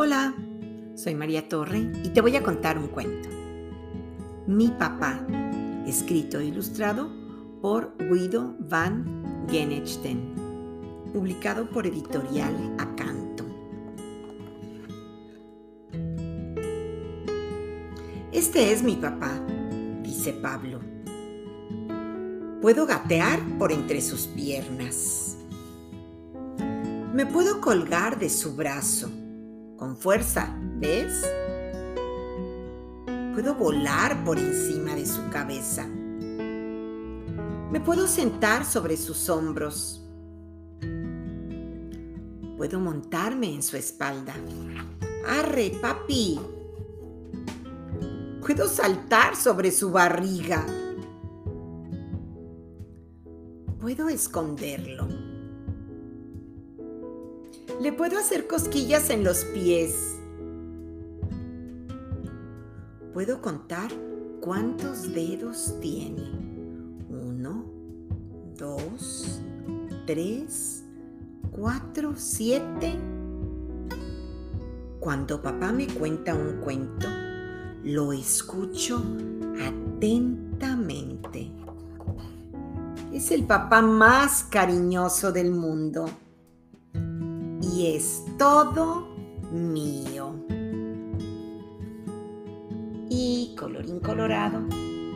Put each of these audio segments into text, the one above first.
Hola, soy María Torre y te voy a contar un cuento. Mi papá, escrito e ilustrado por Guido van Genechten, publicado por Editorial Acanto. Este es mi papá, dice Pablo. Puedo gatear por entre sus piernas. Me puedo colgar de su brazo con fuerza, ¿ves? Puedo volar por encima de su cabeza. Me puedo sentar sobre sus hombros. Puedo montarme en su espalda. ¡Arre, papi! Puedo saltar sobre su barriga. Puedo esconderlo le puedo hacer cosquillas en los pies. Puedo contar cuántos dedos tiene. Uno, dos, tres, cuatro, siete. Cuando papá me cuenta un cuento, lo escucho atentamente. Es el papá más cariñoso del mundo y es todo mío. Y colorín colorado,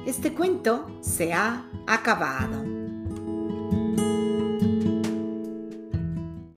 este cuento se ha acabado.